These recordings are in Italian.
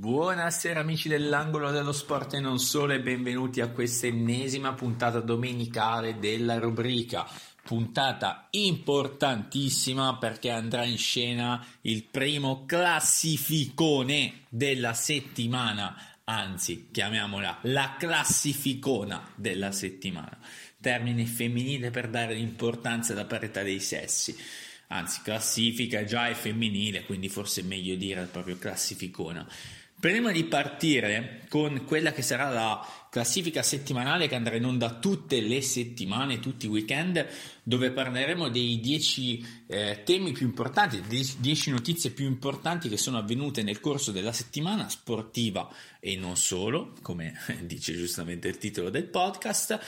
Buonasera amici dell'angolo dello sport e non solo e benvenuti a questa ennesima puntata domenicale della rubrica. Puntata importantissima perché andrà in scena il primo classificone della settimana, anzi chiamiamola la classificona della settimana, termine femminile per dare l'importanza alla parità dei sessi anzi classifica già è femminile, quindi forse è meglio dire proprio classificona. Prima di partire con quella che sarà la classifica settimanale che andrà in onda tutte le settimane, tutti i weekend, dove parleremo dei 10 eh, temi più importanti, 10 notizie più importanti che sono avvenute nel corso della settimana sportiva e non solo, come dice giustamente il titolo del podcast,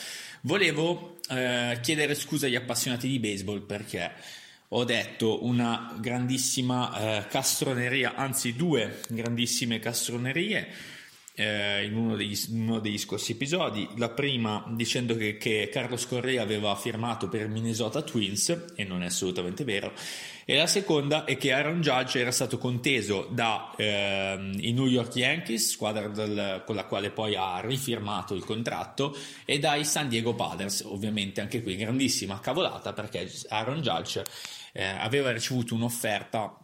volevo eh, chiedere scusa agli appassionati di baseball perché ho detto una grandissima eh, castroneria, anzi due grandissime castronerie eh, in, uno degli, uno degli, scorsi episodi. La prima dicendo che, che Carlos Correa aveva firmato per Minnesota Twins, e non è assolutamente vero, e la seconda è che Aaron Judge era stato conteso dai eh, New York Yankees, squadra del, con la quale poi ha rifirmato il contratto, e dai San Diego Padres, ovviamente anche qui grandissima cavolata perché Aaron Judge eh, aveva ricevuto un'offerta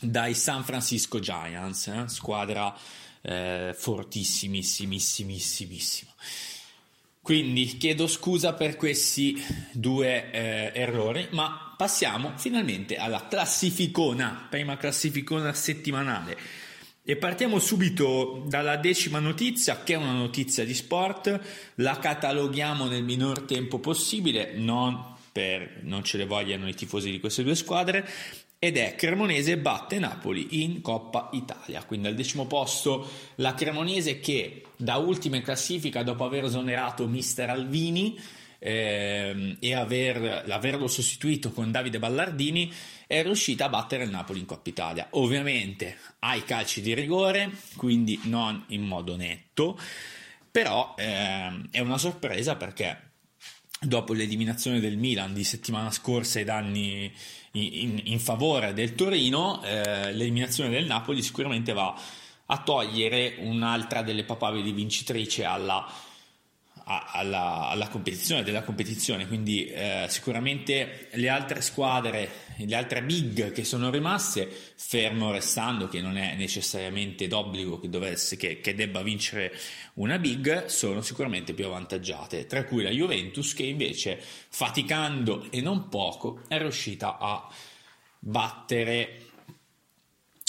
dai San Francisco Giants, eh, squadra eh, fortissimissimissima. Quindi chiedo scusa per questi due eh, errori, ma passiamo finalmente alla classificona, prima classificona settimanale. E partiamo subito dalla decima notizia, che è una notizia di sport, la cataloghiamo nel minor tempo possibile, non per non ce le vogliano i tifosi di queste due squadre ed è Cremonese batte Napoli in Coppa Italia. Quindi al decimo posto la Cremonese che da ultima in classifica dopo aver esonerato mister Alvini ehm, e aver, averlo sostituito con Davide Ballardini è riuscita a battere il Napoli in Coppa Italia. Ovviamente ai calci di rigore, quindi non in modo netto, però ehm, è una sorpresa perché dopo l'eliminazione del Milan di settimana scorsa ai danni in, in, in favore del Torino, eh, l'eliminazione del Napoli sicuramente va a togliere un'altra delle papabili vincitrici alla alla, alla, competizione della competizione. Quindi eh, sicuramente le altre squadre le altre big che sono rimaste fermo restando che non è necessariamente d'obbligo che, dovesse, che, che debba vincere una big sono sicuramente più avvantaggiate. Tra cui la Juventus che invece faticando e non poco è riuscita a battere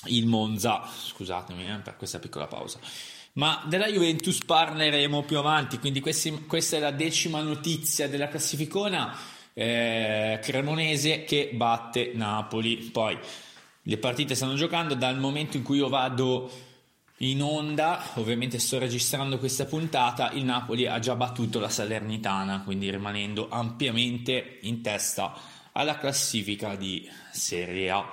il Monza. Scusatemi eh, per questa piccola pausa ma della Juventus parleremo più avanti, quindi questi, questa è la decima notizia della classificona eh, cremonese che batte Napoli. Poi le partite stanno giocando dal momento in cui io vado in onda, ovviamente sto registrando questa puntata, il Napoli ha già battuto la Salernitana, quindi rimanendo ampiamente in testa alla classifica di Serie A.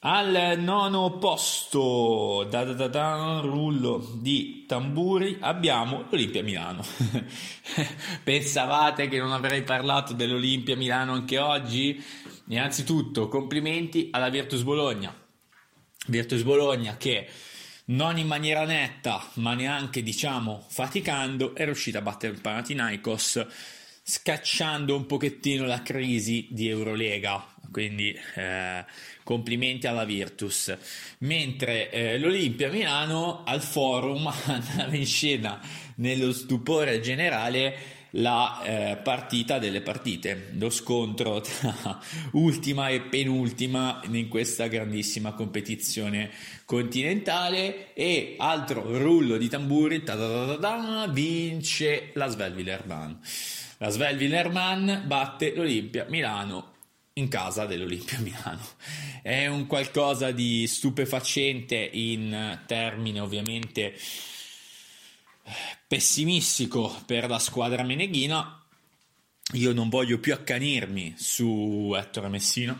Al nono posto, da, da, da, rullo di tamburi, abbiamo l'Olimpia Milano. Pensavate che non avrei parlato dell'Olimpia Milano anche oggi? Innanzitutto, complimenti alla Virtus Bologna. Virtus Bologna che non in maniera netta, ma neanche diciamo faticando, è riuscita a battere il Panathinaikos scacciando un pochettino la crisi di Eurolega. Quindi eh, complimenti alla Virtus. Mentre eh, l'Olimpia Milano al forum andava in scena nello stupore generale la eh, partita delle partite, lo scontro tra ultima e penultima in questa grandissima competizione continentale e altro rullo di tamburi, vince la Svel Villerban. La Svel Villerman batte l'Olimpia Milano in casa dell'Olimpia Milano. È un qualcosa di stupefacente in termini ovviamente pessimistico per la squadra meneghina. Io non voglio più accanirmi su Ettore Messina,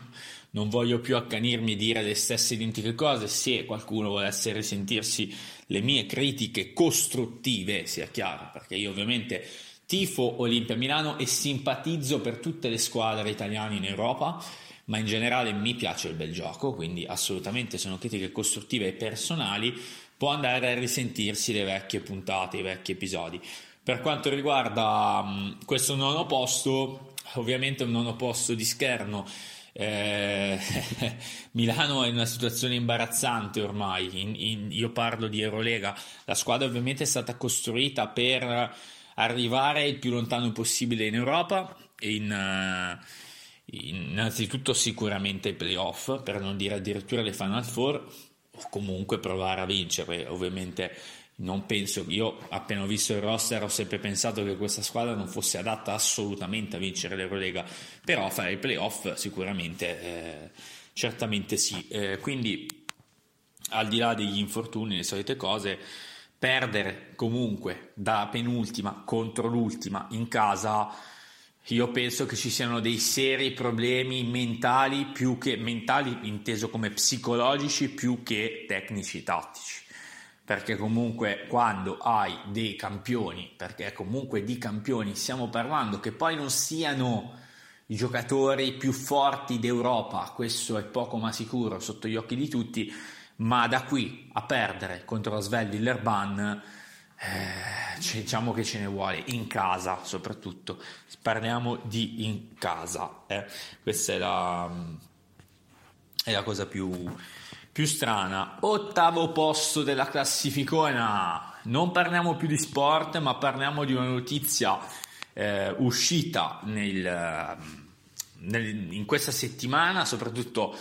non voglio più accanirmi e dire le stesse identiche cose. Se qualcuno volesse risentirsi le mie critiche costruttive, sia chiaro, perché io ovviamente Tifo Olimpia Milano e simpatizzo per tutte le squadre italiane in Europa, ma in generale mi piace il bel gioco, quindi assolutamente sono critiche costruttive e personali, può andare a risentirsi le vecchie puntate, i vecchi episodi. Per quanto riguarda mh, questo nono posto, ovviamente un nono posto di scherno. Eh, Milano è in una situazione imbarazzante ormai. In, in, io parlo di Eurolega. La squadra ovviamente è stata costruita per arrivare il più lontano possibile in Europa. In, uh, innanzitutto sicuramente ai playoff, per non dire addirittura le Final Four, o comunque provare a vincere. Ovviamente non penso, io appena ho visto il roster ho sempre pensato che questa squadra non fosse adatta assolutamente a vincere l'Eurolega, però fare i playoff sicuramente, eh, certamente sì. Eh, quindi al di là degli infortuni, le solite cose, perdere comunque da penultima contro l'ultima in casa, io penso che ci siano dei seri problemi mentali più che mentali inteso come psicologici più che tecnici tattici. Perché comunque quando hai dei campioni, perché comunque di campioni stiamo parlando, che poi non siano i giocatori più forti d'Europa, questo è poco ma sicuro sotto gli occhi di tutti, ma da qui a perdere contro la Svel Villerban, eh, diciamo che ce ne vuole in casa soprattutto, parliamo di in casa, eh. questa è la, è la cosa più più strana. Ottavo posto della classificona. Non parliamo più di sport, ma parliamo di una notizia eh, uscita nel, nel, in questa settimana, soprattutto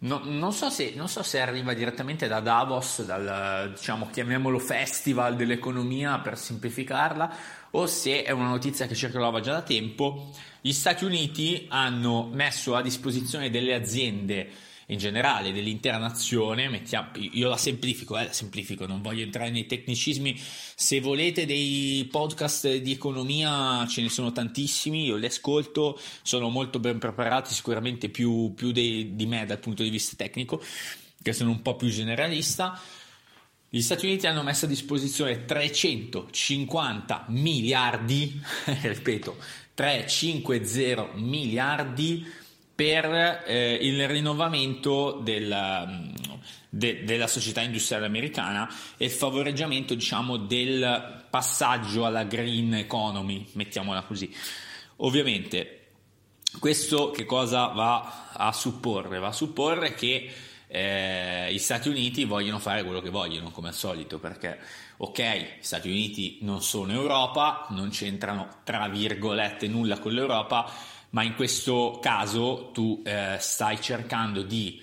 no, non, so se, non, so se, arriva direttamente da Davos, dal diciamo chiamiamolo festival dell'economia per semplificarla, o se è una notizia che circolava già da tempo. Gli Stati Uniti hanno messo a disposizione delle aziende in generale dell'intera nazione, mettiamo, io la semplifico, eh, la semplifico, non voglio entrare nei tecnicismi, se volete dei podcast di economia ce ne sono tantissimi, io li ascolto, sono molto ben preparati, sicuramente più, più dei, di me dal punto di vista tecnico, che sono un po' più generalista. Gli Stati Uniti hanno messo a disposizione 350 miliardi, ripeto, 350 miliardi per eh, il rinnovamento del, mm, de, della società industriale americana e il favoreggiamento diciamo, del passaggio alla green economy, mettiamola così. Ovviamente questo che cosa va a supporre? Va a supporre che eh, gli Stati Uniti vogliono fare quello che vogliono, come al solito, perché ok, gli Stati Uniti non sono Europa, non c'entrano tra virgolette nulla con l'Europa, ma in questo caso tu eh, stai cercando di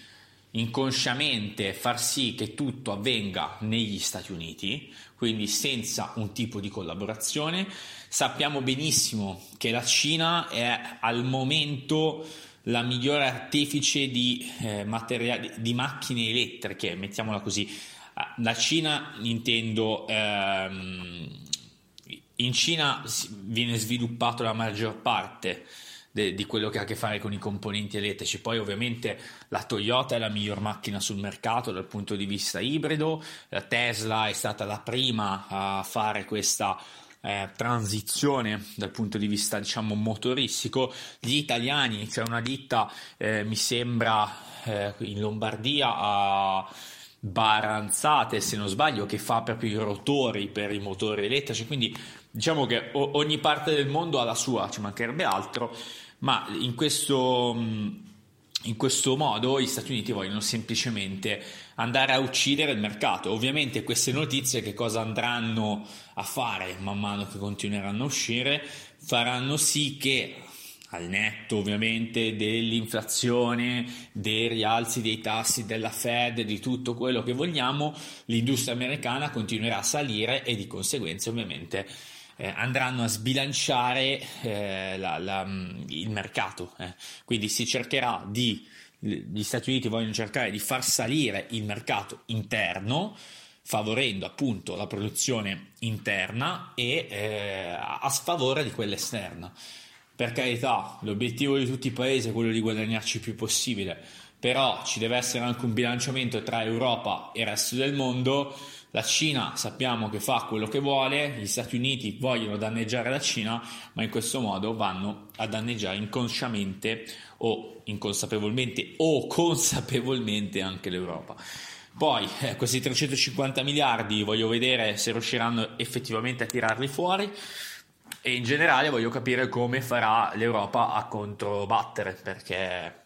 inconsciamente far sì che tutto avvenga negli Stati Uniti, quindi senza un tipo di collaborazione. Sappiamo benissimo che la Cina è al momento la migliore artefice di, eh, materiali, di macchine elettriche, mettiamola così. Ah, la Cina intendo ehm, in Cina viene sviluppato la maggior parte de, di quello che ha a che fare con i componenti elettrici. Poi ovviamente la Toyota è la miglior macchina sul mercato dal punto di vista ibrido, la Tesla è stata la prima a fare questa eh, transizione dal punto di vista diciamo motoristico. Gli italiani, c'è una ditta eh, mi sembra eh, in Lombardia a Baranzate se non sbaglio che fa proprio i rotori per i motori elettrici quindi diciamo che ogni parte del mondo ha la sua ci mancherebbe altro ma in questo, in questo modo gli Stati Uniti vogliono semplicemente andare a uccidere il mercato. Ovviamente queste notizie che cosa andranno a fare man mano che continueranno a uscire faranno sì che al netto ovviamente dell'inflazione, dei rialzi dei tassi della Fed, di tutto quello che vogliamo, l'industria americana continuerà a salire e di conseguenza ovviamente eh, andranno a sbilanciare eh, la, la, mm, il mercato. Eh. Quindi si cercherà di, gli Stati Uniti vogliono cercare di far salire il mercato interno, favorendo appunto la produzione interna e eh, a sfavore di quella esterna. Per carità, l'obiettivo di tutti i paesi è quello di guadagnarci il più possibile, però ci deve essere anche un bilanciamento tra Europa e il resto del mondo la Cina sappiamo che fa quello che vuole, gli Stati Uniti vogliono danneggiare la Cina, ma in questo modo vanno a danneggiare inconsciamente o inconsapevolmente o consapevolmente anche l'Europa. Poi eh, questi 350 miliardi voglio vedere se riusciranno effettivamente a tirarli fuori e in generale voglio capire come farà l'Europa a controbattere perché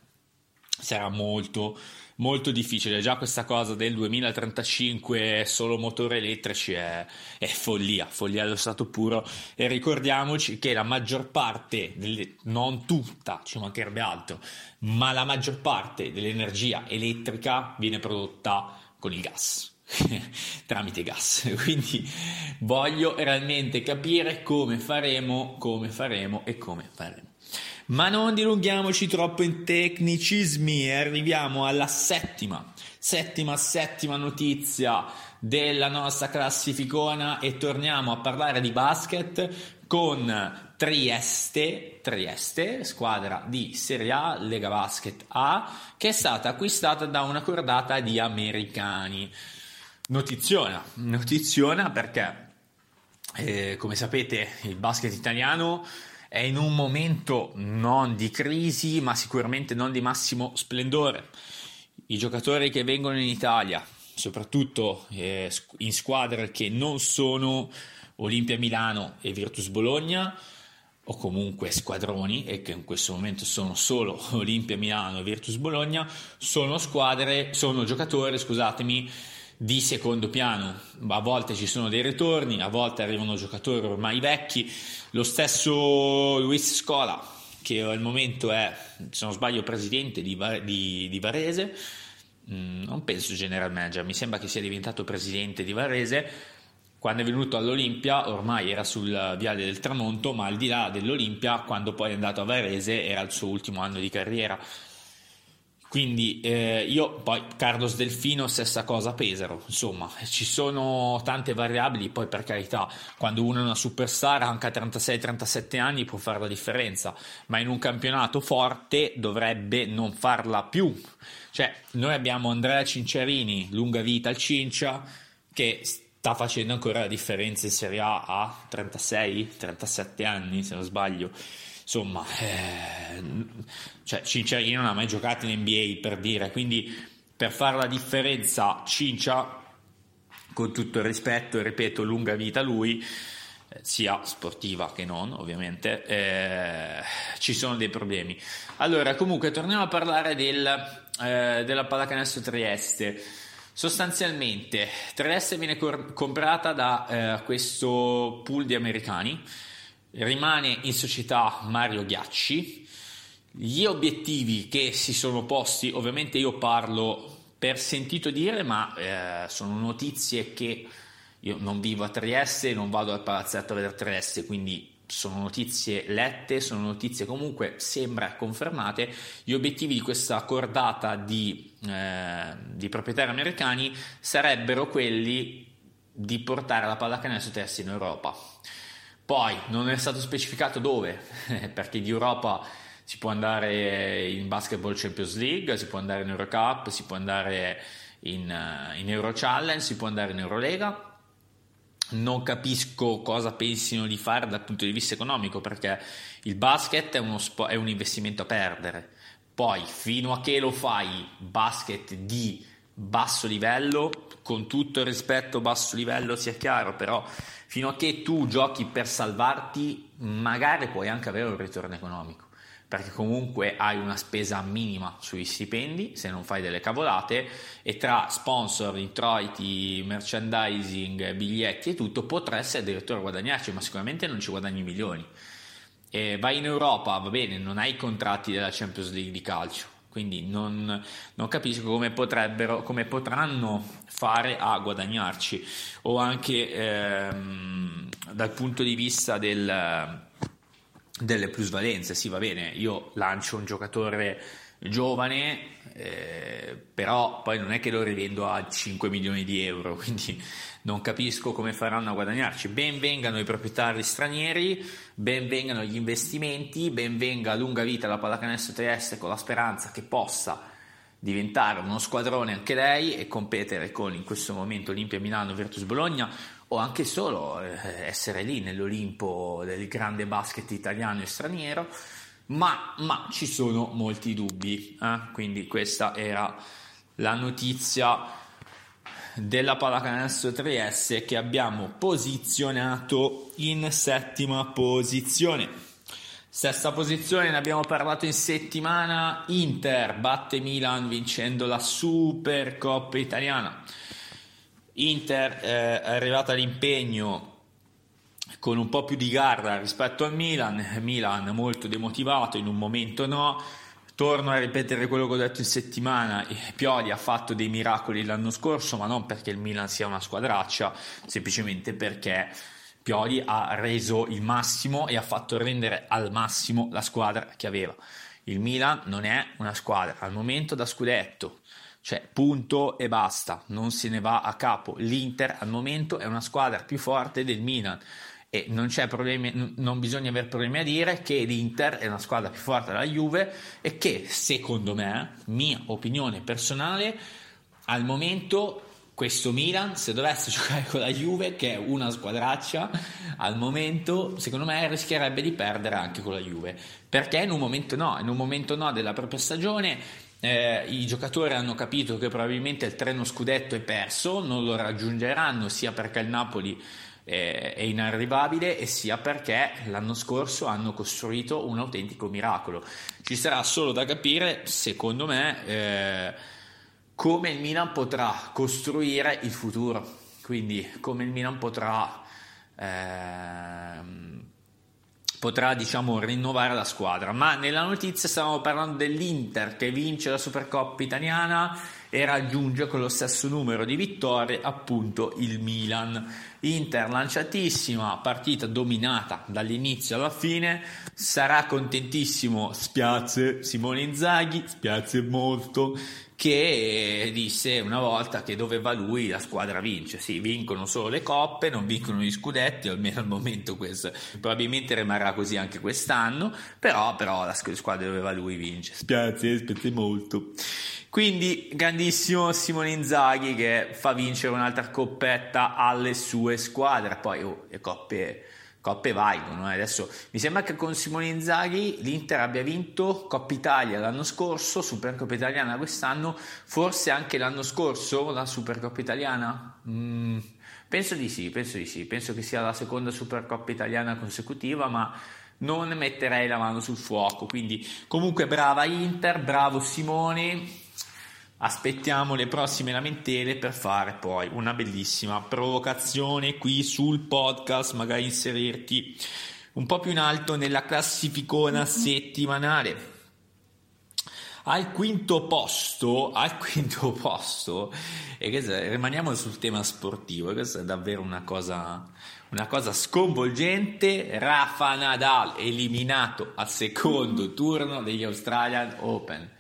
sarà molto molto difficile. Già questa cosa del 2035 solo motori elettrici è, è follia, follia allo stato puro. E ricordiamoci che la maggior parte, delle, non tutta, ci mancherebbe altro, ma la maggior parte dell'energia elettrica viene prodotta con il gas. tramite gas quindi voglio realmente capire come faremo come faremo e come faremo ma non dilunghiamoci troppo in tecnicismi e arriviamo alla settima, settima, settima notizia della nostra classificona e torniamo a parlare di basket con Trieste, Trieste, squadra di Serie A, Lega Basket A, che è stata acquistata da una cordata di americani. Notiziona, notiziona perché, eh, come sapete, il basket italiano è in un momento non di crisi, ma sicuramente non di massimo splendore. I giocatori che vengono in Italia, soprattutto eh, in squadre che non sono Olimpia Milano e Virtus Bologna, o comunque squadroni, e che in questo momento sono solo Olimpia Milano e Virtus Bologna, sono squadre, sono giocatori, scusatemi, di secondo piano. A volte ci sono dei ritorni, a volte arrivano giocatori ormai vecchi. Lo stesso Luis Scola, che al momento è, se non sbaglio, presidente di, di, di Varese, mm, non penso general manager, mi sembra che sia diventato presidente di Varese. Quando è venuto all'Olimpia, ormai era sul viale del tramonto, ma al di là dell'Olimpia, quando poi è andato a Varese, era il suo ultimo anno di carriera quindi eh, io poi Carlos Delfino stessa cosa Pesaro, insomma ci sono tante variabili, poi per carità quando uno è una superstar anche a 36-37 anni può fare la differenza, ma in un campionato forte dovrebbe non farla più. Cioè noi abbiamo Andrea Cinciarini, lunga vita al Cincia, che sta facendo ancora la differenza in Serie A a 36-37 anni se non sbaglio insomma, eh, cioè Cinciarini non ha mai giocato in NBA per dire, quindi per fare la differenza Cincia, con tutto il rispetto e ripeto, lunga vita lui, eh, sia sportiva che non, ovviamente, eh, ci sono dei problemi. Allora, comunque, torniamo a parlare del, eh, della pallacanestro Trieste. Sostanzialmente, Trieste viene cor- comprata da eh, questo pool di americani rimane in società Mario Ghiacci. Gli obiettivi che si sono posti, ovviamente io parlo per sentito dire, ma eh, sono notizie che io non vivo a Trieste, non vado al palazzetto a vedere Trieste, quindi sono notizie lette, sono notizie comunque sembra confermate. Gli obiettivi di questa cordata di, eh, di proprietari americani sarebbero quelli di portare la pallacanestro Trieste in Europa. Poi non è stato specificato dove, perché di Europa si può andare in Basketball Champions League, si può andare in Eurocup, si può andare in, uh, in Euro Challenge, si può andare in Eurolega. Non capisco cosa pensino di fare dal punto di vista economico perché il basket è, spo- è un investimento a perdere. Poi, fino a che lo fai basket di basso livello, con tutto il rispetto, basso livello sia chiaro, però fino a che tu giochi per salvarti, magari puoi anche avere un ritorno economico, perché comunque hai una spesa minima sugli stipendi se non fai delle cavolate e tra sponsor, introiti, merchandising, biglietti e tutto potresti addirittura guadagnarci, ma sicuramente non ci guadagni milioni. E vai in Europa, va bene, non hai i contratti della Champions League di calcio, quindi non, non capisco come, come potranno fare a guadagnarci o anche ehm, dal punto di vista del, delle plusvalenze. Sì, va bene, io lancio un giocatore giovane, eh, però poi non è che lo rivendo a 5 milioni di euro, quindi non capisco come faranno a guadagnarci. Ben vengano i proprietari stranieri, ben vengano gli investimenti, ben venga lunga vita la pallacanestro Trieste con la speranza che possa diventare uno squadrone anche lei e competere con in questo momento Olimpia Milano, Virtus Bologna o anche solo eh, essere lì nell'Olimpo del grande basket italiano e straniero. Ma, ma ci sono molti dubbi, eh? quindi questa era la notizia della pallacanestro 3S che abbiamo posizionato in settima posizione. Sesta posizione, ne abbiamo parlato in settimana, Inter batte Milan vincendo la Supercoppa italiana. Inter eh, è arrivata all'impegno con un po' più di garra rispetto al Milan, Milan molto demotivato, in un momento no, torno a ripetere quello che ho detto in settimana, Pioli ha fatto dei miracoli l'anno scorso, ma non perché il Milan sia una squadraccia, semplicemente perché Pioli ha reso il massimo e ha fatto rendere al massimo la squadra che aveva. Il Milan non è una squadra al momento da scudetto, cioè punto e basta, non se ne va a capo. L'Inter al momento è una squadra più forte del Milan e non, problemi, non bisogna avere problemi a dire che l'Inter è una squadra più forte della Juve e che secondo me, mia opinione personale, al momento questo Milan, se dovesse giocare con la Juve, che è una squadraccia, al momento, secondo me, rischierebbe di perdere anche con la Juve. Perché in un momento no, in un momento no della propria stagione, eh, i giocatori hanno capito che probabilmente il treno scudetto è perso, non lo raggiungeranno sia perché il Napoli è inarrivabile e sia perché l'anno scorso hanno costruito un autentico miracolo. Ci sarà solo da capire, secondo me, eh, come il Milan potrà costruire il futuro, quindi come il Milan potrà, eh, potrà diciamo, rinnovare la squadra. Ma nella notizia stavamo parlando dell'Inter che vince la Supercoppa italiana e raggiunge con lo stesso numero di vittorie appunto il Milan. Inter lanciatissima, partita dominata dall'inizio alla fine, sarà contentissimo, spiace Simone Inzaghi, spiace molto, che disse una volta che doveva lui la squadra vince, sì, vincono solo le coppe, non vincono gli scudetti, almeno al momento questo, probabilmente rimarrà così anche quest'anno, però, però la squadra doveva lui vince, spiace, spiace molto. Quindi grandissimo Simone Inzaghi che fa vincere un'altra coppetta alle sue squadre, poi oh, le coppe, coppe valgono. Eh. Adesso mi sembra che con Simone Inzaghi l'Inter abbia vinto Coppa Italia l'anno scorso, Supercoppa Italiana quest'anno, forse anche l'anno scorso la Supercoppa Italiana. Mm, penso di sì, penso di sì, penso che sia la seconda Supercoppa Italiana consecutiva, ma non metterei la mano sul fuoco. Quindi comunque brava Inter, bravo Simone aspettiamo le prossime lamentele per fare poi una bellissima provocazione qui sul podcast, magari inserirti un po' più in alto nella classificona settimanale. Al quinto posto, al quinto posto, e questo, rimaniamo sul tema sportivo, questa è davvero una cosa, una cosa sconvolgente. Rafa Nadal eliminato al secondo turno degli Australian Open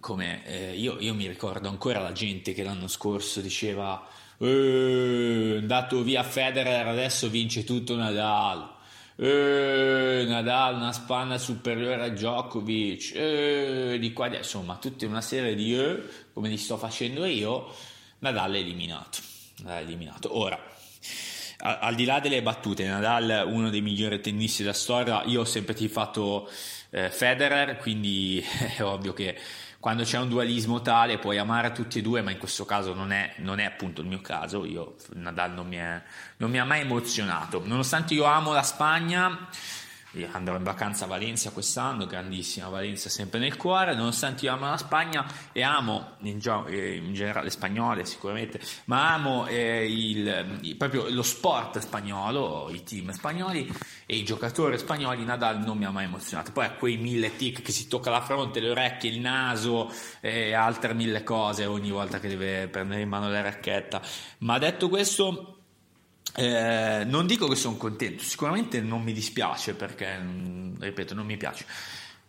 come eh, io, io, mi ricordo ancora la gente che l'anno scorso diceva eh, andato via Federer adesso vince tutto Nadal. Eh, Nadal una spanna superiore a Djokovic. Eh, di qua insomma tutta una serie di eh, come li sto facendo io Nadal è eliminato, Nadal è eliminato. ora al di là delle battute, Nadal uno dei migliori tennisti della storia, io ho sempre tifato eh, Federer, quindi è ovvio che quando c'è un dualismo tale puoi amare tutti e due, ma in questo caso non è, non è appunto il mio caso. Io, Nadal non mi, è, non mi ha mai emozionato. Nonostante io amo la Spagna, andrò in vacanza a Valencia quest'anno, grandissima Valencia sempre nel cuore, nonostante io amo la Spagna e amo in, eh, in generale le spagnole sicuramente, ma amo eh, il, proprio lo sport spagnolo, i team spagnoli e i giocatori spagnoli, Nadal non mi ha mai emozionato. Poi ha quei mille tic che si tocca la fronte, le orecchie, il naso e altre mille cose ogni volta che deve prendere in mano la racchetta. Ma detto questo eh, non dico che sono contento, sicuramente non mi dispiace perché, mm, ripeto, non mi piace.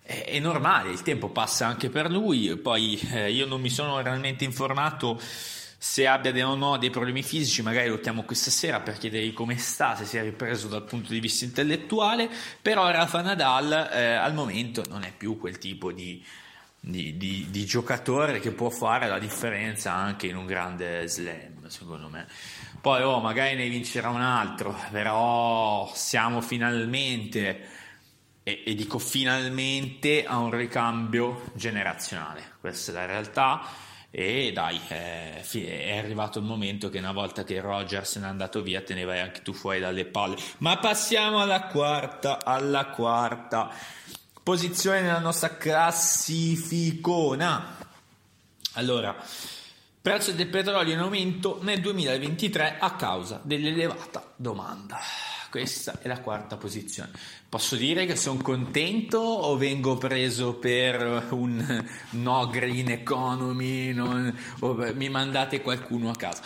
È, è normale, il tempo passa anche per lui, poi eh, io non mi sono realmente informato se abbia o no dei problemi fisici, magari lo chiamo questa sera per chiedergli come sta, se si è ripreso dal punto di vista intellettuale, però Rafa Nadal eh, al momento non è più quel tipo di, di, di, di giocatore che può fare la differenza anche in un grande slam, secondo me. Poi oh, magari ne vincerà un altro, però siamo finalmente, e, e dico finalmente, a un ricambio generazionale. Questa è la realtà. e dai, è arrivato il momento che una volta che Roger se n'è andato via te ne vai anche tu fuori dalle palle. Ma passiamo alla quarta, alla quarta posizione nella nostra classificona. Allora, prezzo del petrolio in aumento nel 2023 a causa dell'elevata domanda. Questa è la quarta posizione. Posso dire che sono contento o vengo preso per un no green economy non, o mi mandate qualcuno a casa?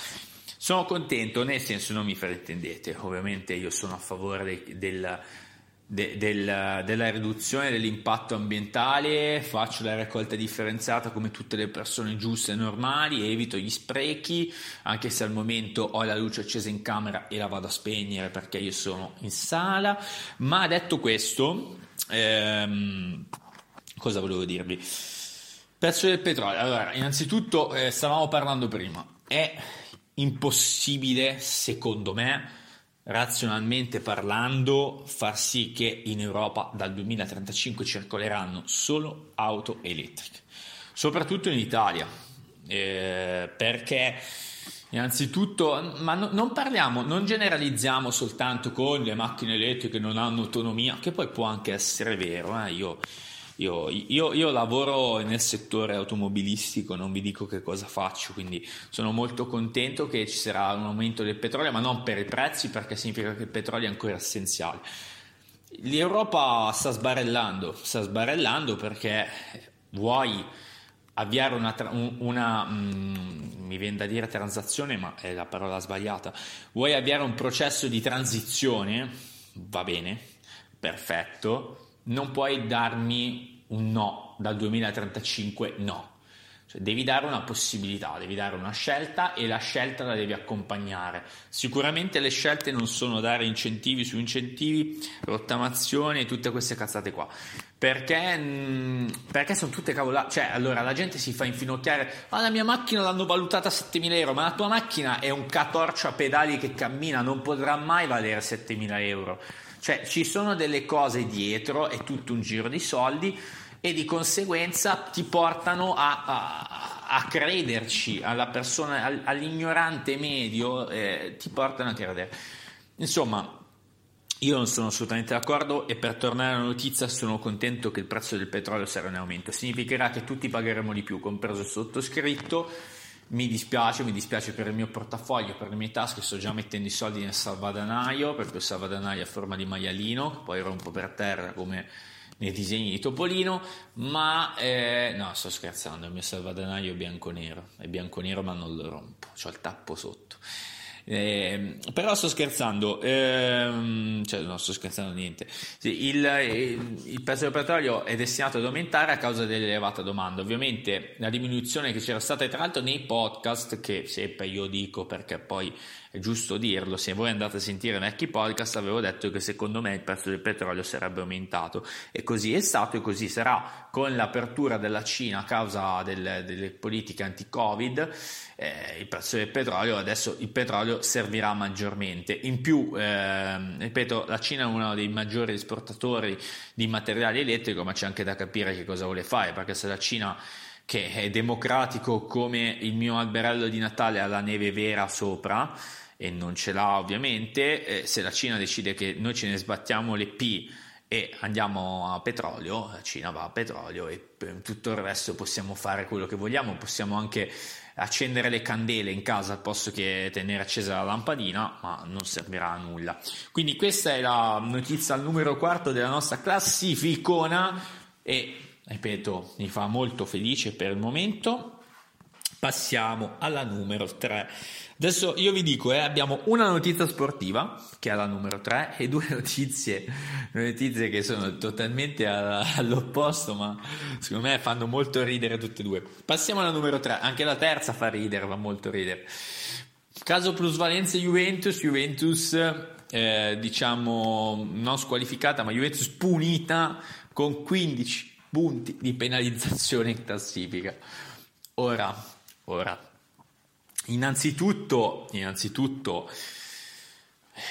Sono contento, nel senso non mi fraintendete, ovviamente io sono a favore del, del de, del, della riduzione dell'impatto ambientale, faccio la raccolta differenziata come tutte le persone giuste e normali, evito gli sprechi, anche se al momento ho la luce accesa in camera e la vado a spegnere perché io sono in sala. Ma detto questo, ehm, cosa volevo dirvi? Prezzo del petrolio. Allora, innanzitutto, eh, stavamo parlando prima, è impossibile, secondo me, razionalmente parlando, far sì che in Europa dal 2035 circoleranno solo auto elettriche, soprattutto in Italia, eh, perché innanzitutto, ma no, non parliamo, non generalizziamo soltanto con le macchine elettriche che non hanno autonomia, che poi può anche essere vero, eh, io io, io, io, lavoro nel settore automobilistico, non vi dico che cosa faccio, quindi sono molto contento che ci sarà un aumento del petrolio, ma non per i prezzi, perché significa che il petrolio è ancora essenziale. L'Europa sta sbarellando, sta sbarellando perché vuoi avviare una, una mm, mi viene da dire transazione, ma è la parola sbagliata. Vuoi avviare un processo di transizione? Va bene, perfetto non puoi darmi un no dal 2035, no. Cioè, devi dare una possibilità, devi dare una scelta e la scelta la devi accompagnare. Sicuramente le scelte non sono dare incentivi su incentivi, rottamazione e tutte queste cazzate qua. Perché, mm, perché sono tutte cavolate. Cioè, allora la gente si fa infinocchiare. Ah, la mia macchina l'hanno valutata a 7.000 euro, ma la tua macchina è un catorcio a pedali che cammina, non potrà mai valere 7.000 euro. Cioè ci sono delle cose dietro, è tutto un giro di soldi e di conseguenza ti portano a, a, a crederci persona, all'ignorante medio, eh, ti portano a credere. Insomma, io non sono assolutamente d'accordo e per tornare alla notizia sono contento che il prezzo del petrolio sarà in aumento. Significherà che tutti pagheremo di più, compreso il sottoscritto mi dispiace, mi dispiace per il mio portafoglio, per le mie tasche, sto già mettendo i soldi nel salvadanaio, perché il salvadanaio è a forma di maialino, poi rompo per terra come nei disegni di Topolino, ma eh, no, sto scherzando, il mio salvadanaio è bianco-nero, è bianco-nero ma non lo rompo, ho il tappo sotto. Eh, però sto scherzando, ehm, cioè non sto scherzando niente. Sì, il, il, il, prezzo del petrolio è destinato ad aumentare a causa dell'elevata domanda. Ovviamente la diminuzione che c'era stata, tra l'altro, nei podcast, che sempre io dico perché poi è giusto dirlo, se voi andate a sentire vecchi podcast avevo detto che secondo me il prezzo del petrolio sarebbe aumentato. E così è stato e così sarà con l'apertura della Cina a causa del, delle politiche anti-Covid eh, il prezzo del petrolio adesso il petrolio servirà maggiormente. In più eh, ripeto la Cina è uno dei maggiori esportatori di materiale elettrico ma c'è anche da capire che cosa vuole fare perché se la Cina che è democratico come il mio alberello di Natale ha la neve vera sopra e non ce l'ha ovviamente, eh, se la Cina decide che noi ce ne sbattiamo le P e andiamo a petrolio, la Cina va a petrolio e per tutto il resto possiamo fare quello che vogliamo, possiamo anche accendere le candele in casa al posto che tenere accesa la lampadina, ma non servirà a nulla. Quindi questa è la notizia al numero quarto della nostra classificona e ripeto, mi fa molto felice per il momento. Passiamo alla numero 3. Adesso io vi dico, eh, abbiamo una notizia sportiva, che è la numero 3, e due notizie, notizie che sono totalmente all'opposto, ma secondo me fanno molto ridere tutte e due. Passiamo alla numero 3, anche la terza fa ridere, fa molto ridere. Caso plusvalenza Juventus, Juventus eh, diciamo non squalificata, ma Juventus punita con 15 punti di penalizzazione in classifica. Ora, ora, innanzitutto, innanzitutto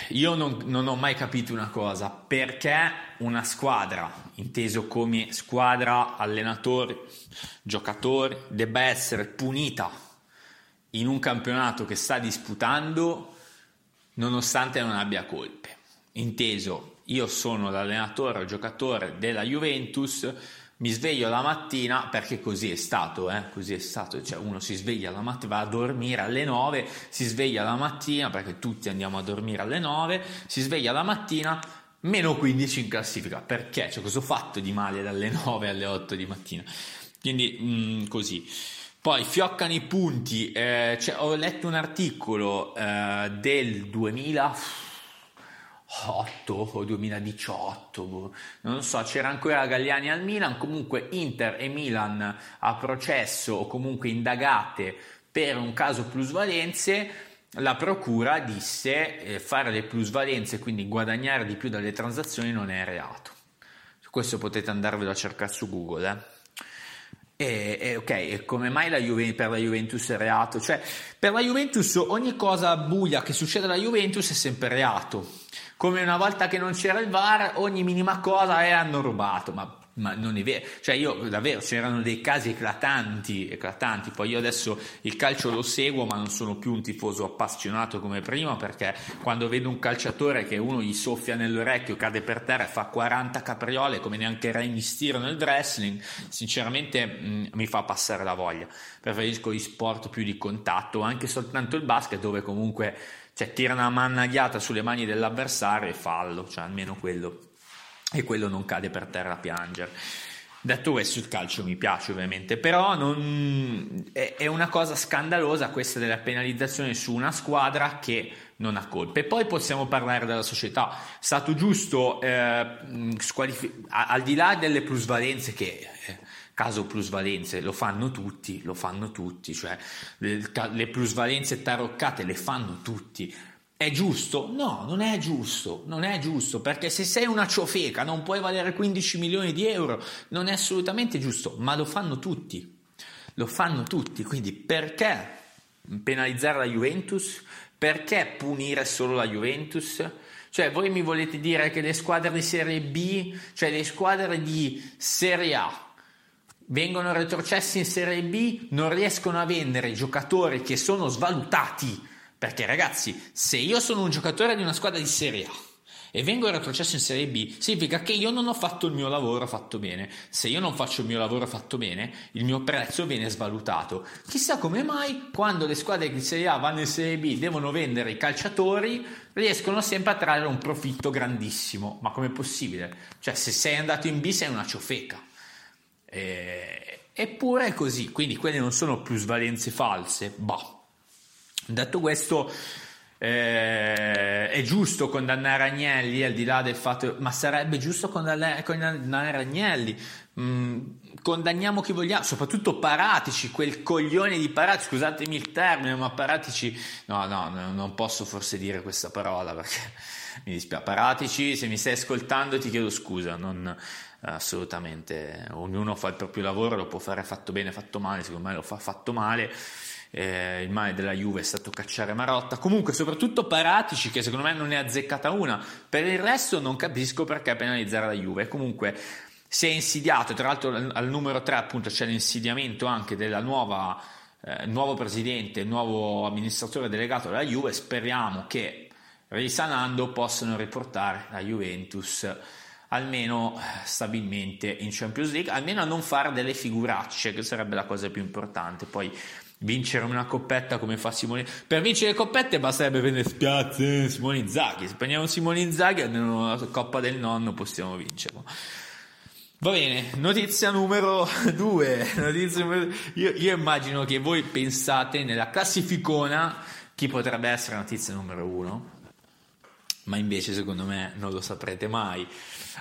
io non, non, ho mai capito una cosa, perché una squadra, inteso come squadra, allenatori, giocatori, debba essere punita in un campionato che sta disputando nonostante non abbia colpe. Inteso, io sono l'allenatore o giocatore della Juventus, mi sveglio la mattina perché così è stato, eh? così è stato, cioè uno si sveglia la mattina, va a dormire alle 9, si sveglia la mattina perché tutti andiamo a dormire alle 9, si sveglia la mattina meno 15 in classifica, perché? Cioè cosa ho fatto di male dalle 9 alle 8 di mattina? Quindi mh, mm, così. Poi fioccano i punti, eh, cioè, ho letto un articolo eh, del 2000 2008 o 2018, boh. non so, c'era ancora Galliani al Milan, comunque Inter e Milan a processo o comunque indagate per un caso plusvalenze, la procura disse eh, fare le plusvalenze, quindi guadagnare di più dalle transazioni non è reato. Questo potete andarvelo a cercare su Google. Eh. E, e, ok, e come mai la Juve, per la Juventus è reato? Cioè, per la Juventus ogni cosa buia che succede alla Juventus è sempre reato come una volta che non c'era il VAR, ogni minima cosa e hanno rubato, ma, ma, non è vero, cioè io davvero c'erano dei casi eclatanti, eclatanti, poi io adesso il calcio lo seguo ma non sono più un tifoso appassionato come prima perché quando vedo un calciatore che uno gli soffia nell'orecchio, cade per terra e fa 40 capriole come neanche Rey Mysterio nel wrestling, sinceramente mh, mm, mi fa passare la voglia, preferisco gli sport più di contatto, anche soltanto il basket dove comunque cioè tira una mannagliata sulle mani dell'avversario e fallo, cioè almeno quello, e quello non cade per terra a piangere. Detto questo, il calcio mi piace ovviamente, però non, è, una cosa scandalosa questa della penalizzazione su una squadra che non ha colpe. Poi possiamo parlare della società. È stato giusto, eh, squalifi- al di là delle plusvalenze che caso plusvalenze lo fanno tutti, lo fanno tutti, cioè le, le plusvalenze taroccate le fanno tutti. È giusto? No, non è giusto, non è giusto, perché se sei una ciofeca non puoi valere 15 milioni di euro, non è assolutamente giusto, ma lo fanno tutti, lo fanno tutti, quindi perché penalizzare la Juventus? Perché punire solo la Juventus? Cioè, voi mi volete dire che le squadre di Serie B, cioè le squadre di Serie A, vengono retrocessi in Serie B, non riescono a vendere giocatori che sono svalutati. Perché ragazzi, se io sono un giocatore di una squadra di Serie A e vengo retrocesso in Serie B, significa che io non ho fatto il mio lavoro fatto bene. Se io non faccio il mio lavoro fatto bene, il mio prezzo viene svalutato. Chissà come mai quando le squadre di Serie A vanno in Serie B devono vendere i calciatori, riescono sempre a trarre un profitto grandissimo. Ma com'è possibile? Cioè, se sei andato in B sei una ciofeca. Eh, eppure è così, quindi quelle non sono plusvalenze false. Bah. Detto questo, eh, è giusto condannare Agnelli al di là del fatto, ma sarebbe giusto condannare, condannare Agnelli. Mm, condanniamo chi vogliamo, soprattutto Paratici, quel coglione di Paratici, scusatemi il termine, ma Paratici, no, no, no, non posso forse dire questa parola perché mi dispiace. Paratici, se mi stai ascoltando ti chiedo scusa, non, assolutamente, ognuno fa il proprio lavoro, lo può fare fatto bene, fatto male, secondo me lo fa fatto male. Eh, il male della Juve è stato cacciare Marotta. Comunque, soprattutto Paratici, che secondo me non ha azzeccata una. Per il resto, non capisco perché penalizzare la Juve. Comunque, si è insidiato. Tra l'altro, al numero 3, appunto, c'è l'insediamento anche del eh, nuovo presidente, nuovo amministratore delegato della Juve. Speriamo che risanando possano riportare la Juventus almeno stabilmente in Champions League, almeno a non fare delle figuracce, che sarebbe la cosa più importante. Poi vincere una coppetta come fa Simone. Per vincere le coppette basterebbe prendere spiazze Simone Inzaghi. Se prendiamo Simone Inzaghi, almeno la coppa del nonno possiamo vincerlo. Va bene, notizia numero due. Notizia numero... Io, io, immagino che voi pensate nella classificona chi potrebbe essere notizia numero uno, ma invece secondo me non lo saprete mai.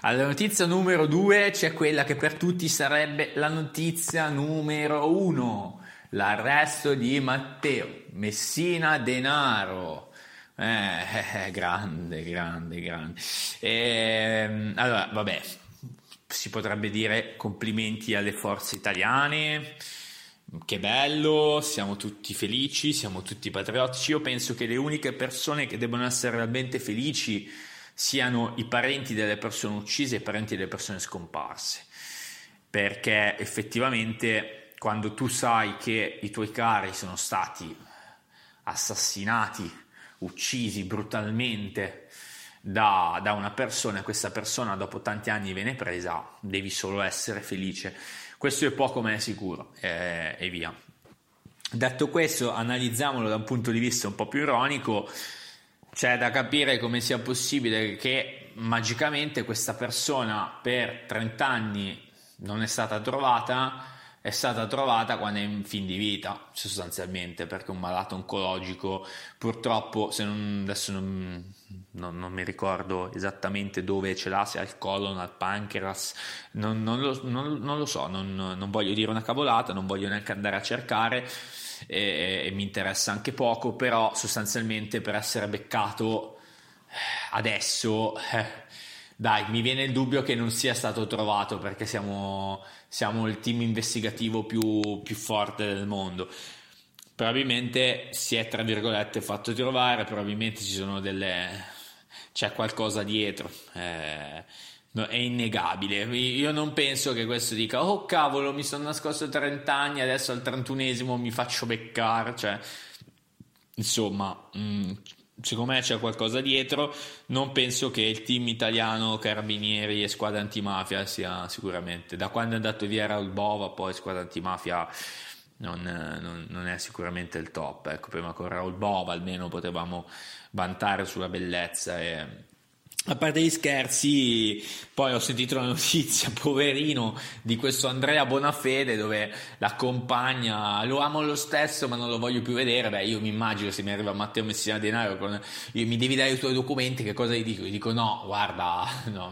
Alla notizia numero due c'è quella che per tutti sarebbe la notizia numero uno, l'arresto di Matteo Messina Denaro. Eh, grande, grande, grande. Eh, allora, vabbè, si potrebbe dire complimenti alle forze italiane, che bello, siamo tutti felici, siamo tutti patriottici. Io penso che le uniche persone che devono essere realmente felici siano i parenti delle persone uccise e i parenti delle persone scomparse. Perché effettivamente quando tu sai che i tuoi cari sono stati assassinati, uccisi brutalmente da, da una persona e questa persona dopo tanti anni viene presa, devi solo essere felice questo è poco ma è sicuro eh, e via. Detto questo, analizziamolo da un punto di vista un po' più ironico, c'è da capire come sia possibile che magicamente questa persona per 30 anni non è stata trovata è stata trovata quando è in fin di vita, sostanzialmente, perché un malato oncologico purtroppo, se non, adesso non, non, non, mi ricordo esattamente dove ce l'ha, se al colon, al pancreas, non, lo, non lo, so, non, voglio dire una cavolata, non voglio neanche andare a cercare e, e mi interessa anche poco, però sostanzialmente per essere beccato eh, adesso... Eh, dai, mi viene il dubbio che non sia stato trovato perché siamo, siamo il team investigativo più, più, forte del mondo. Probabilmente si è, tra virgolette, fatto trovare, probabilmente ci sono delle... c'è qualcosa dietro. Eh, è innegabile. Io non penso che questo dica, oh cavolo, mi sono nascosto 30 anni, adesso al 31esimo mi faccio beccare. Cioè, insomma, mh, mm, secondo me c'è qualcosa dietro. Non penso che il team italiano Carabinieri e squadra antimafia sia sicuramente da quando è andato via Raul Bova, poi squadra antimafia. Non, non, non, è sicuramente il top. Ecco, prima con Raul Bova almeno potevamo vantare sulla bellezza e, a parte gli scherzi, poi ho sentito la notizia, poverino, di questo Andrea Bonafede dove la compagna lo amo lo stesso ma non lo voglio più vedere. Beh, io mi immagino se mi arriva Matteo Messina Denaro con io, mi devi dare i tuoi documenti, che cosa gli dico? Gli dico no, guarda, no,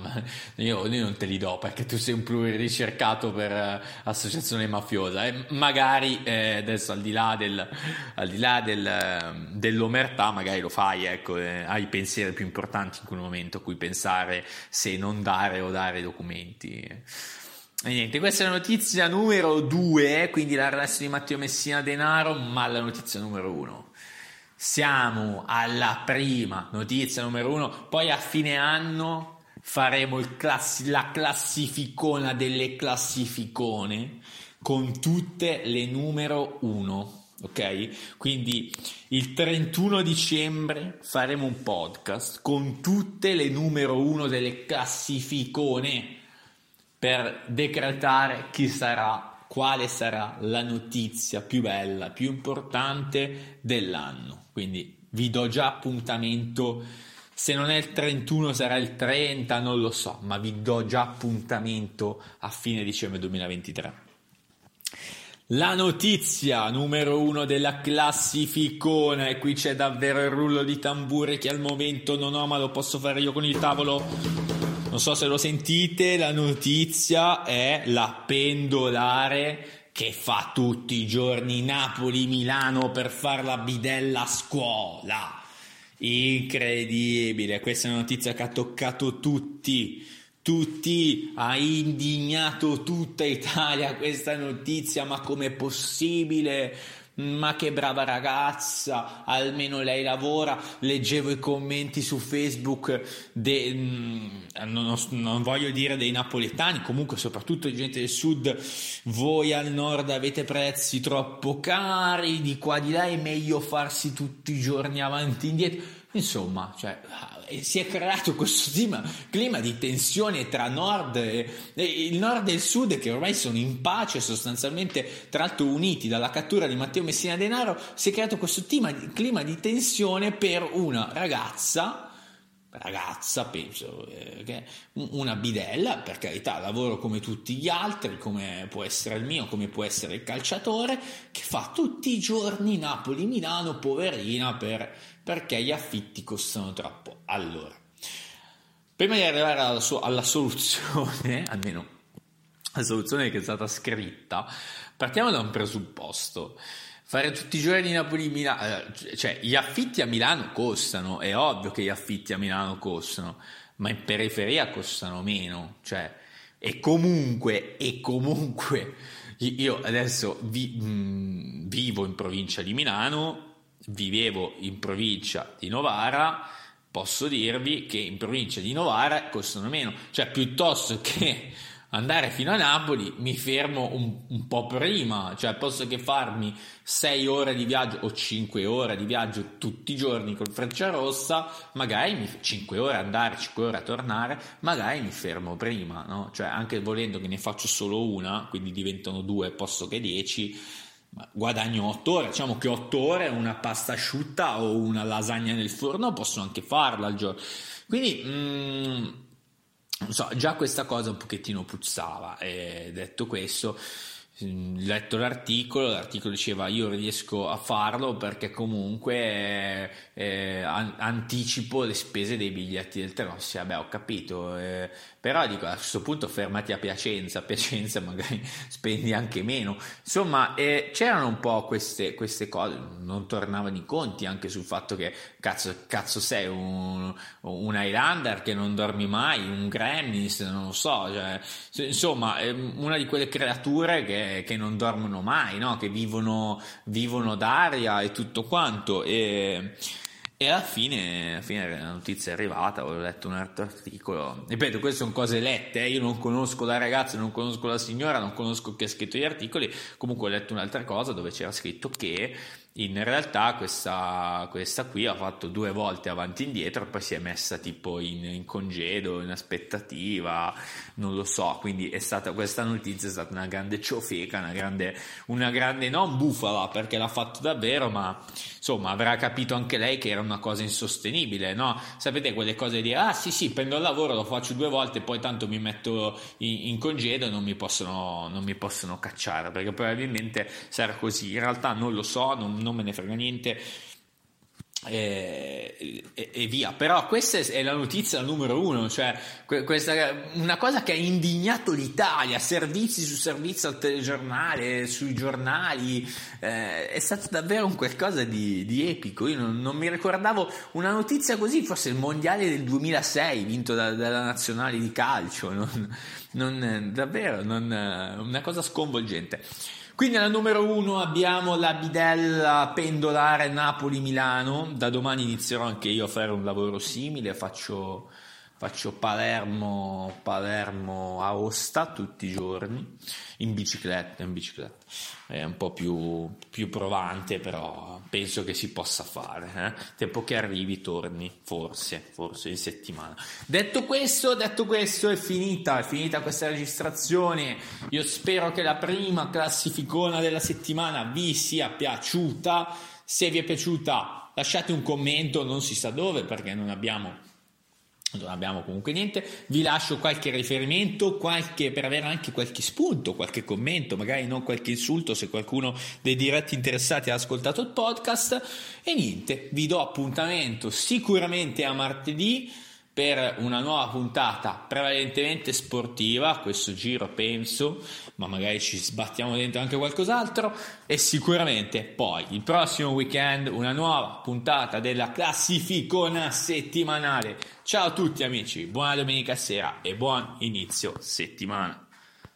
io, io non te li do perché tu sei un pluriricercato per uh, associazione mafiosa e magari eh, adesso al di là, del, al di là del, dell'omertà magari lo fai, ecco, eh, hai pensieri più importanti in quel momento cui pensare se non dare o dare documenti. E niente, questa è la notizia numero 2, quindi l'arresto di Matteo Messina Denaro, ma la notizia numero 1. Siamo alla prima notizia numero 1, poi a fine anno faremo classi- la classificona delle classificone con tutte le numero 1 ok? Quindi il 31 dicembre faremo un podcast con tutte le numero uno delle classificone per decretare chi sarà, quale sarà la notizia più bella, più importante dell'anno. Quindi vi do già appuntamento. Se non è il 31 sarà il 30, non lo so, ma vi do già appuntamento a fine dicembre 2023. La notizia numero uno della classificona e qui c'è davvero il rullo di tamburi che al momento non ho ma lo posso fare io con il tavolo. Non so se lo sentite, la notizia è la pendolare che fa tutti i giorni Napoli-Milano per far la bidella a scuola. Incredibile, questa è una notizia che ha toccato tutti tutti, ha indignato tutta Italia questa notizia, ma com'è possibile? Ma che brava ragazza, almeno lei lavora. Leggevo i commenti su Facebook, de, mm, non, non, voglio dire dei napoletani, comunque soprattutto di gente del sud. Voi al nord avete prezzi troppo cari, di qua di là è meglio farsi tutti i giorni avanti e indietro Insomma, cioè, si è creato questo clima, clima, di tensione tra nord e, e, il nord e il sud che ormai sono in pace sostanzialmente tra l'altro uniti dalla cattura di Matteo Messina Denaro si è creato questo clima, clima di tensione per una ragazza ragazza, penso, eh, una bidella, per carità, lavoro come tutti gli altri, come può essere il mio, come può essere il calciatore, che fa tutti i giorni Napoli-Milano, poverina, per, perché gli affitti costano troppo. Allora, prima di arrivare alla, so- alla soluzione, almeno la soluzione che è stata scritta, partiamo da un presupposto. Fare tutti i giorni Napoli-Milano, eh, cioè gli affitti a Milano costano, è ovvio che gli affitti a Milano costano, ma in periferia costano meno, cioè, e comunque, e comunque io adesso vi, mh, vivo in provincia di Milano, vivevo in provincia di Novara, posso dirvi che in provincia di Novara costano meno, cioè piuttosto che andare fino a Napoli mi fermo un, un, po' prima, cioè posso che farmi 6 ore di viaggio o 5 ore di viaggio tutti i giorni col Frecciarossa, magari mi, 5 ore andare, 5 ore a tornare, magari mi fermo prima, no? cioè anche volendo che ne faccio solo una, quindi diventano due posto che 10, guadagno 8 ore, diciamo che 8 ore una pasta asciutta o una lasagna nel forno posso anche farla al giorno. Quindi mm, so, già questa cosa un pochettino puzzava e detto questo letto l'articolo, l'articolo diceva io riesco a farlo perché comunque eh, eh, anticipo le spese dei biglietti del treno. Sì, vabbè, ho capito, eh, però dico a questo punto fermati a Piacenza, a Piacenza magari spendi anche meno. Insomma, eh, c'erano un po' queste, queste, cose, non tornavano i conti anche sul fatto che cazzo, cazzo sei un, un Highlander che non dormi mai, un Gremlins, non lo so, cioè, insomma, una di quelle creature che che, non dormono mai, no? che vivono, vivono d'aria e tutto quanto. E, e alla fine, alla fine, la notizia è arrivata, ho letto un altro articolo. Ripeto, queste sono cose lette, eh? io non conosco la ragazza, non conosco la signora, non conosco chi ha scritto gli articoli. Comunque ho letto un'altra cosa dove c'era scritto che in realtà questa, questa, qui ha fatto due volte avanti e indietro, poi si è messa tipo in, in, congedo, in aspettativa, non lo so, quindi è stata, questa notizia è stata una grande ciofeca, una grande, una grande, non bufala perché l'ha fatto davvero, ma insomma avrà capito anche lei che era una cosa insostenibile, no? Sapete quelle cose di, ah sì sì, prendo il lavoro, lo faccio due volte, poi tanto mi metto in, in congedo e non mi, possono, non mi possono cacciare, perché probabilmente sarà così, in realtà non lo so, non non me ne frega niente. E, e, e, via. Però questa è la notizia numero uno, cioè questa, una cosa che ha indignato l'Italia, servizi su servizi al telegiornale, sui giornali, eh, è stato davvero un qualcosa di, di epico. Io non, non, mi ricordavo una notizia così, forse il mondiale del 2006 vinto da, dalla nazionale di calcio, non, non, davvero una cosa sconvolgente. Quindi alla numero uno abbiamo la bidella pendolare Napoli-Milano. Da domani inizierò anche io a fare un lavoro simile, faccio, faccio Palermo, Palermo Aosta tutti i giorni in bicicletta, in bicicletta. È un po' più, più provante, però penso che si possa fare. Eh? Tempo che arrivi, torni, forse, forse in settimana. Detto questo, detto questo, è finita, è finita questa registrazione. Io spero che la prima classificona della settimana vi sia piaciuta. Se vi è piaciuta, lasciate un commento, non si sa dove, perché non abbiamo non abbiamo comunque niente, vi lascio qualche riferimento qualche, per avere anche qualche spunto, qualche commento, magari non qualche insulto se qualcuno dei diretti interessati ha ascoltato il podcast. E niente, vi do appuntamento sicuramente a martedì per una nuova puntata prevalentemente sportiva, questo giro penso, ma magari ci sbattiamo dentro anche qualcos'altro e sicuramente poi il prossimo weekend una nuova puntata della classificona settimanale. Ciao a tutti amici, buona domenica sera e buon inizio settimana.